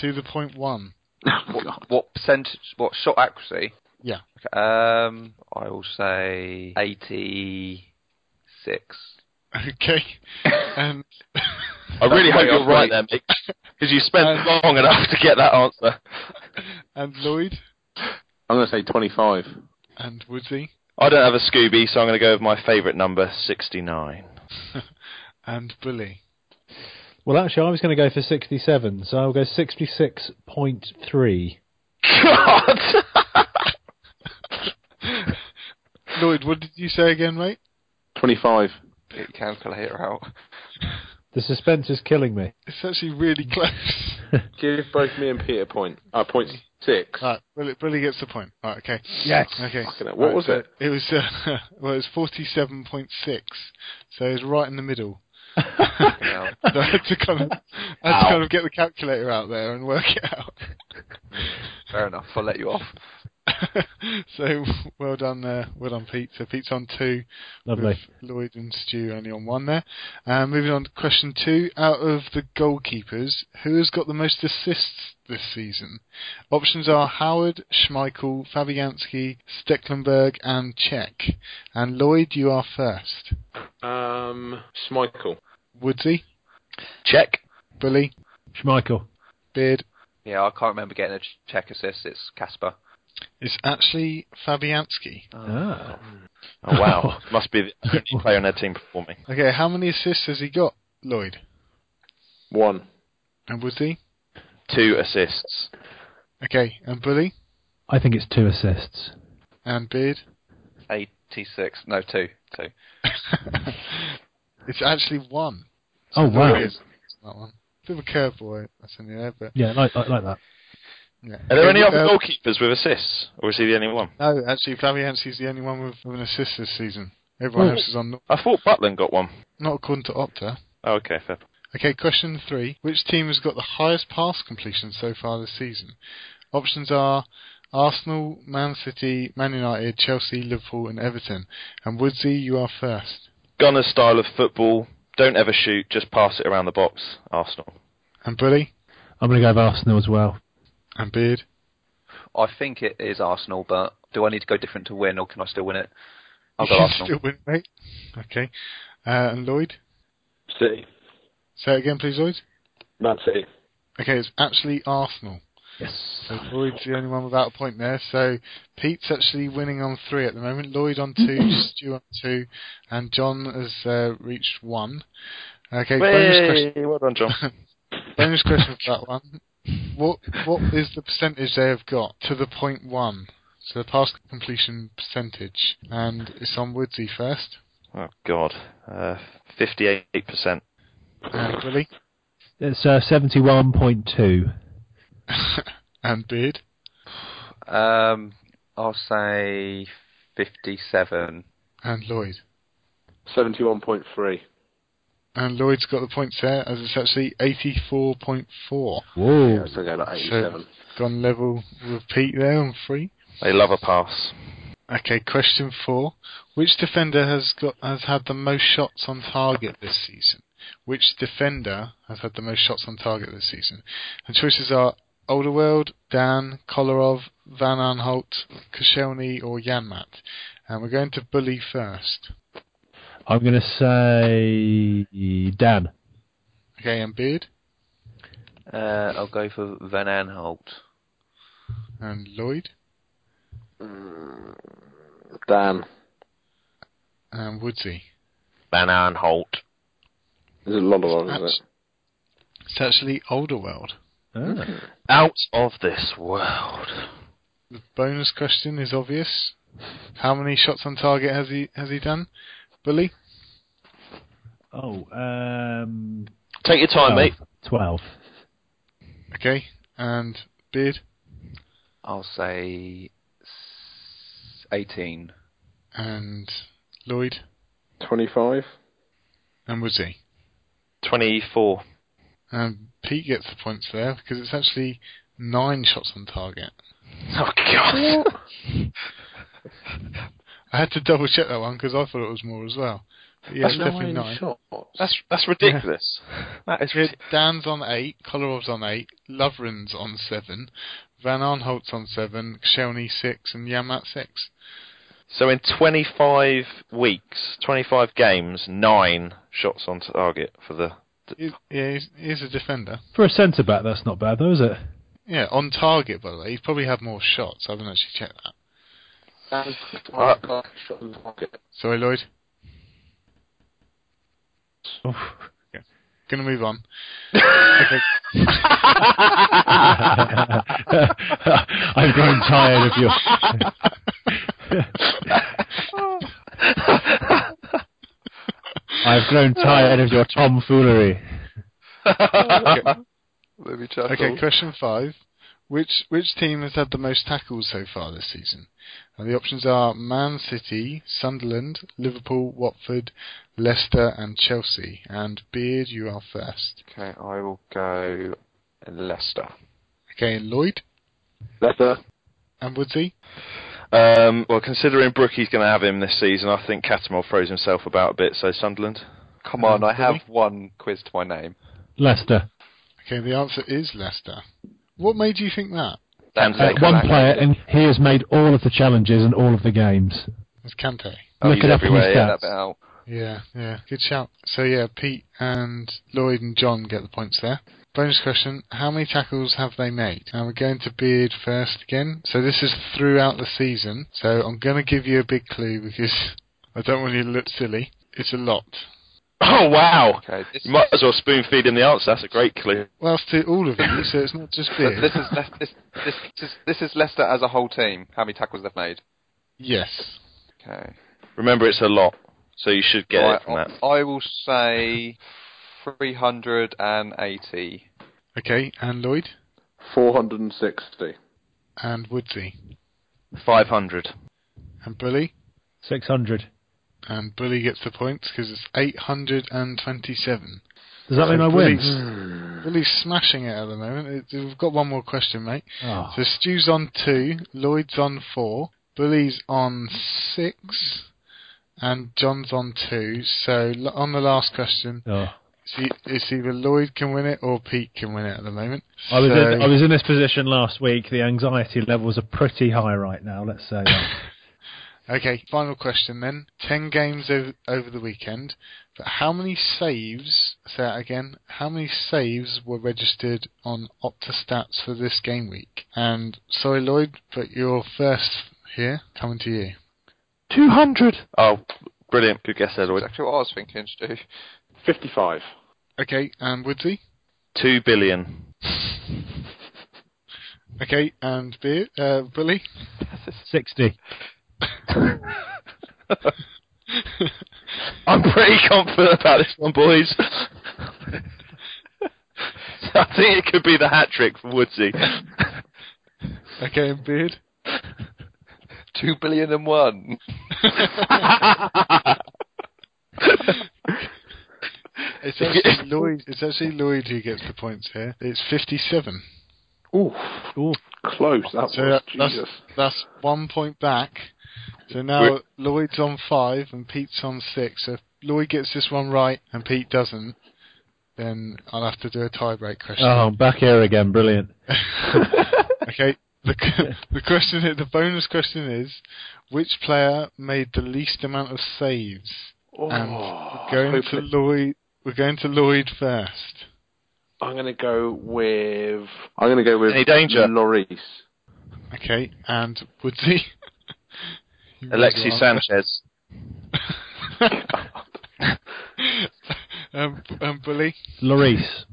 To the point one. What, what percentage? What shot accuracy? Yeah. Okay, um, I will say eighty-six. Okay. and I really hope you're right there, Mick, because you spent Um, long enough to get that answer. and Lloyd I'm going to say 25. and Woodsy I don't have a Scooby, so I'm going to go with my favourite number, 69. and Bully. Well, actually, I was going to go for 67, so I'll go 66.3. God! Lloyd, what did you say again, mate? 25. Get your calculator out. The suspense is killing me. It's actually really close. Give both me and Peter a point. Uh, point six. Right, Billy, Billy gets the point. Right, okay. Yes. Okay. Fucking what Right, was so it? It was uh, well, it was forty-seven point six. So it was right in the middle. So I had to kind of, I had to kind of get the calculator out there and work it out. Fair enough. I'll let you off. so well done there. Well done, Pete. So Pete's on two. Lovely. With Lloyd and Stu only on one there. Uh, moving on to question two. Out of the goalkeepers, who has got the most assists this season? Options are Howard, Schmeichel, Fabianski, Stekelenburg, and Cech. And Lloyd, you are first. Um, Schmeichel. Woodsy, Cech. Bully, Schmeichel. Beard. Yeah, I can't remember getting a ch- Cech assist. It's Kasper. It's actually Fabianski. Ah. Oh wow, must be the only player on their team performing. Okay, how many assists has he got, Lloyd? One. And Woodsy? Two assists. Okay, and Bully? I think it's two assists. And Beard? 86. No, two. Two. it's actually one. Oh, So wow. Lloyd is- That one. Bit of a curveball, that's in there, but Yeah, like like, like that. Yeah. Are there any Uh, other goalkeepers with assists, or is he the only one? No, actually, Fabianski's the only one with, with an assist this season. Everyone Oh. else is on, I thought Butland got one. not according to Opta. Oh, okay, fair. Okay, question three. Which team has got the highest pass completion so far this season? Options are Arsenal, Man City, Man United, Chelsea, Liverpool, and Everton. And Woodsy, you are first. Gunner's style of football. Don't ever shoot, just pass it around the box. Arsenal. And Bully? I'm going to go with Arsenal as well. And Beard? I think it is Arsenal, but do I need to go different to win, or can I still win it? I'll go can Arsenal. Still win, mate. Okay. Uh, and Lloyd? City. Say it again, please, Lloyd. Man City. Okay, it's actually Arsenal. Yes. So Lloyd's the only one without a point there. So Pete's actually winning on three at the moment. Lloyd on two, Stu on two, and John has uh, reached one. Okay, bonus question. Well done, John. bonus question for that one. What what is the percentage they have got to the point one? So the pass completion percentage, and it's on Woodsy first. oh God, uh, fifty-eight percent. And Billy It's uh, 71.2. and Beard Um, I'll say 57. and Lloyd. Seventy-one point three. And Lloyd's got the points there, as it's actually 84.4. Whoa. Yeah, so go like eighty-seven. Gone level repeat there on three. They love a pass. Okay, question four. Which defender has got has had the most shots on target this season? Which defender has had the most shots on target this season? The choices are Alderweireld, Dann, Kolarov, Van Aanholt, Koscielny, or Janmaat. And we're going to Bully first. I'm going to say Dann. Okay, and Beard Uh, I'll go for Van Aanholt. and Lloyd Mm, Dann. and Woodsy. Van Aanholt. There's a lot of them, isn't it? It's actually Alderweireld. Ah. Out of this world. The bonus question is obvious. How many shots on target has he has he done? Bully? Oh, um, Take your time, 12. mate. 12. Okay. And Beard I'll say s- 18. and Lloyd Twenty-five. and Woodsy. Twenty-four. And Pete gets the points there because it's actually nine shots on target. Oh God. I had to double check that one because I thought it was more as well. But yeah, it's definitely nine. shots. That's that's ridiculous. That is Yeah, ridiculous. Dann's on eight, Kolarov's on eight, Lovren's on seven, Van Aanholt's on seven, Koscielny six, and Janmaat six. So in 25 weeks, 25 games, nine shots on target for the. He- Yeah, he's, he's a defender. For a centre back, that's not bad, though, is it? Yeah, on target by the way. He's probably had more shots. I haven't actually checked that. And Uh, shot on target. Sorry, Lloyd. Oof. Gonna move on. I've grown tired of your. I've grown tired of your tomfoolery. okay. Maybe chuckle. Okay, question five. Which which team has had the most tackles so far this season? And the options are Man City, Sunderland, Liverpool, Watford, Leicester, and Chelsea. And Beard, you are first. Okay, I will go Leicester. Okay, and Lloyd Leicester. and Woodsy. Um, well, considering Brookie's going to have him this season, I think Cattermole throws himself about a bit. So Sunderland. Come on, Um, I have one quiz to my name. Leicester. Okay, the answer is Leicester. What made you think that? Kante. Kante. Uh, one player, and he has made all of the challenges and all of the games. It's was Kante. Oh, Look he's it up in his everywhere, yeah. stats. That bit out. Yeah, yeah, good shout. So yeah, Pete and Lloyd and John get the points there. Bonus question: How many tackles have they made? And we're going to Beard first again. So this is throughout the season. So I'm going to give you a big clue because I don't want you to look silly. It's a lot. Oh wow! Okay, You might as well spoon feed him the answer. That's a great clue. Well, it's to all of you, so it's not just But this is Le- this, this, this, is- this is Leicester as a whole team. How many tackles they've made? Yes. Okay. Remember, it's a lot, so you should get Right, it from that. I, I will say 380. Okay, and Lloyd 460. and Woodsy Five hundred. and Billy. 600. And Bully gets the points because it's 827. Does that mean I Bully's, win? Bully's smashing it at the moment. It, we've got one more question, mate. Oh. So Stu's on two, Lloyd's on four, Bully's on six, and John's on two. So on the last question, Oh. it's it's either Lloyd can win it or Pete can win it at the moment. I was So- in, I was in this position last week. The anxiety levels are pretty high right now. Let's say that. Okay, final question then. Ten games over, over the weekend, but how many saves, say that again, how many saves were registered on OptaStats for this game week? And sorry Lloyd, but you're first here, coming to you. Two hundred. Oh, brilliant! Good guess, there, That's Lloyd. exactly what I was thinking, Stu. 55. Okay, and Woodsy? Two billion. Okay, and Beer, uh, Bully? 60. I'm pretty confident about this one, boys. I think it could be the hat trick for Woodsy. Okay, and Beard? Two billion and one. It's actually Lloyd. It's actually Lloyd who gets the points here. It's fifty-seven. Ooh, Ooh. close. That So was. that- that's that's one point back. So now We're- Lloyd's on five and Pete's on six. So if Lloyd gets this one right and Pete doesn't, then I'll have to do a tiebreak question. Oh, I'm back here again. Brilliant. okay. The the question, the bonus question is, which player made the least amount of saves? Oh, and we're going to Lloyd. We're going to Lloyd first. I'm going to go with. I'm going to go with Any danger? Lloris. Okay, and Woodsy. You Alexis Sanchez. um, um, Bully. Lloris.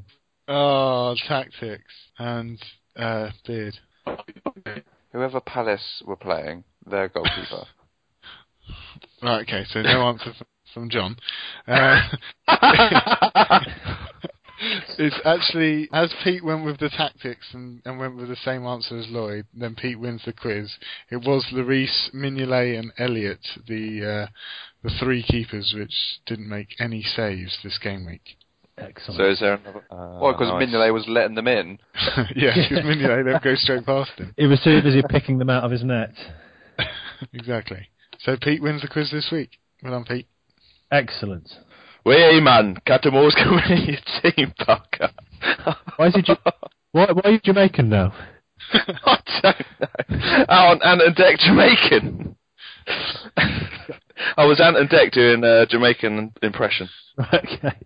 Oh, tactics and uh, beard. Whoever Palace were playing, their goalkeeper. Right. Okay. So no answer f- from John. Uh, it's actually as Pete went with the tactics and, and went with the same answer as Lloyd. Then Pete wins the quiz. It was Lloris, Mignolet, and Elliot, the uh, the three keepers, which didn't make any saves this game week. Excellent. So is there another? Uh, Well, because nice. Mignolet was letting them in. yeah, because Mignolet don't go straight past him. he was too busy picking them out of his net. exactly. So Pete wins the quiz this week. Well done, Pete. Excellent. Wait, man, Cattermole's coming in your team, Parker. Why is he? Ju- why, why are you Jamaican now? I don't know. Oh, and Ant and Dec Jamaican. I was Ant and Dec doing a Jamaican impression. okay.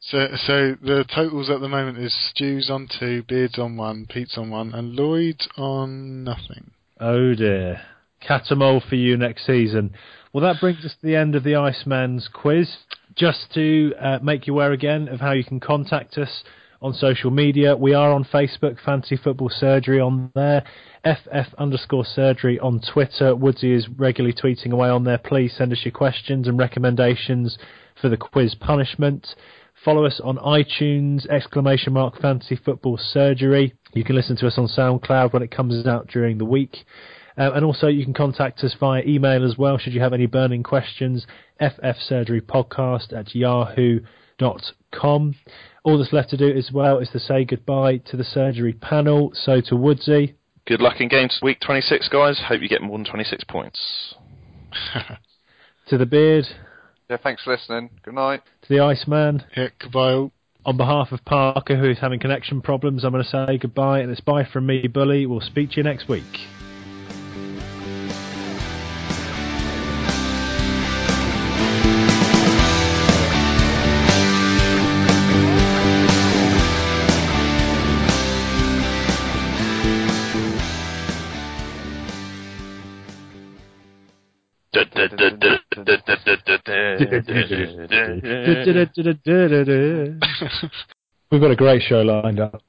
So, so the totals at the moment is Stews on two, Beard's on one, Pete's on one, and Lloyd's on nothing. Oh dear. Cattermole for you next season. Well, that brings us to the end of the Iceman's quiz. Just to uh, make you aware again of how you can contact us on social media, we are on Facebook, Fantasy Football Surgery on there, FF underscore surgery on Twitter. Woodsy is regularly tweeting away on there. Please send us your questions and recommendations for the quiz punishment. Follow us on iTunes, exclamation mark fantasy football surgery. You can listen to us on SoundCloud when it comes out during the week. Uh, and also, you can contact us via email as well should you have any burning questions. ffsurgerypodcast at yahoo.com. All that's left to do as well is to say goodbye to the surgery panel. So to Woodsy. Good luck in games week 26, guys. Hope you get more than 26 points. to the beard. Yeah, thanks for listening. Good night. To the Iceman. Yeah, goodbye. On behalf of Parker, who is having connection problems, I'm going to say goodbye, and it's bye from me, Bully. We'll speak to you next week. We've got a great show lined up.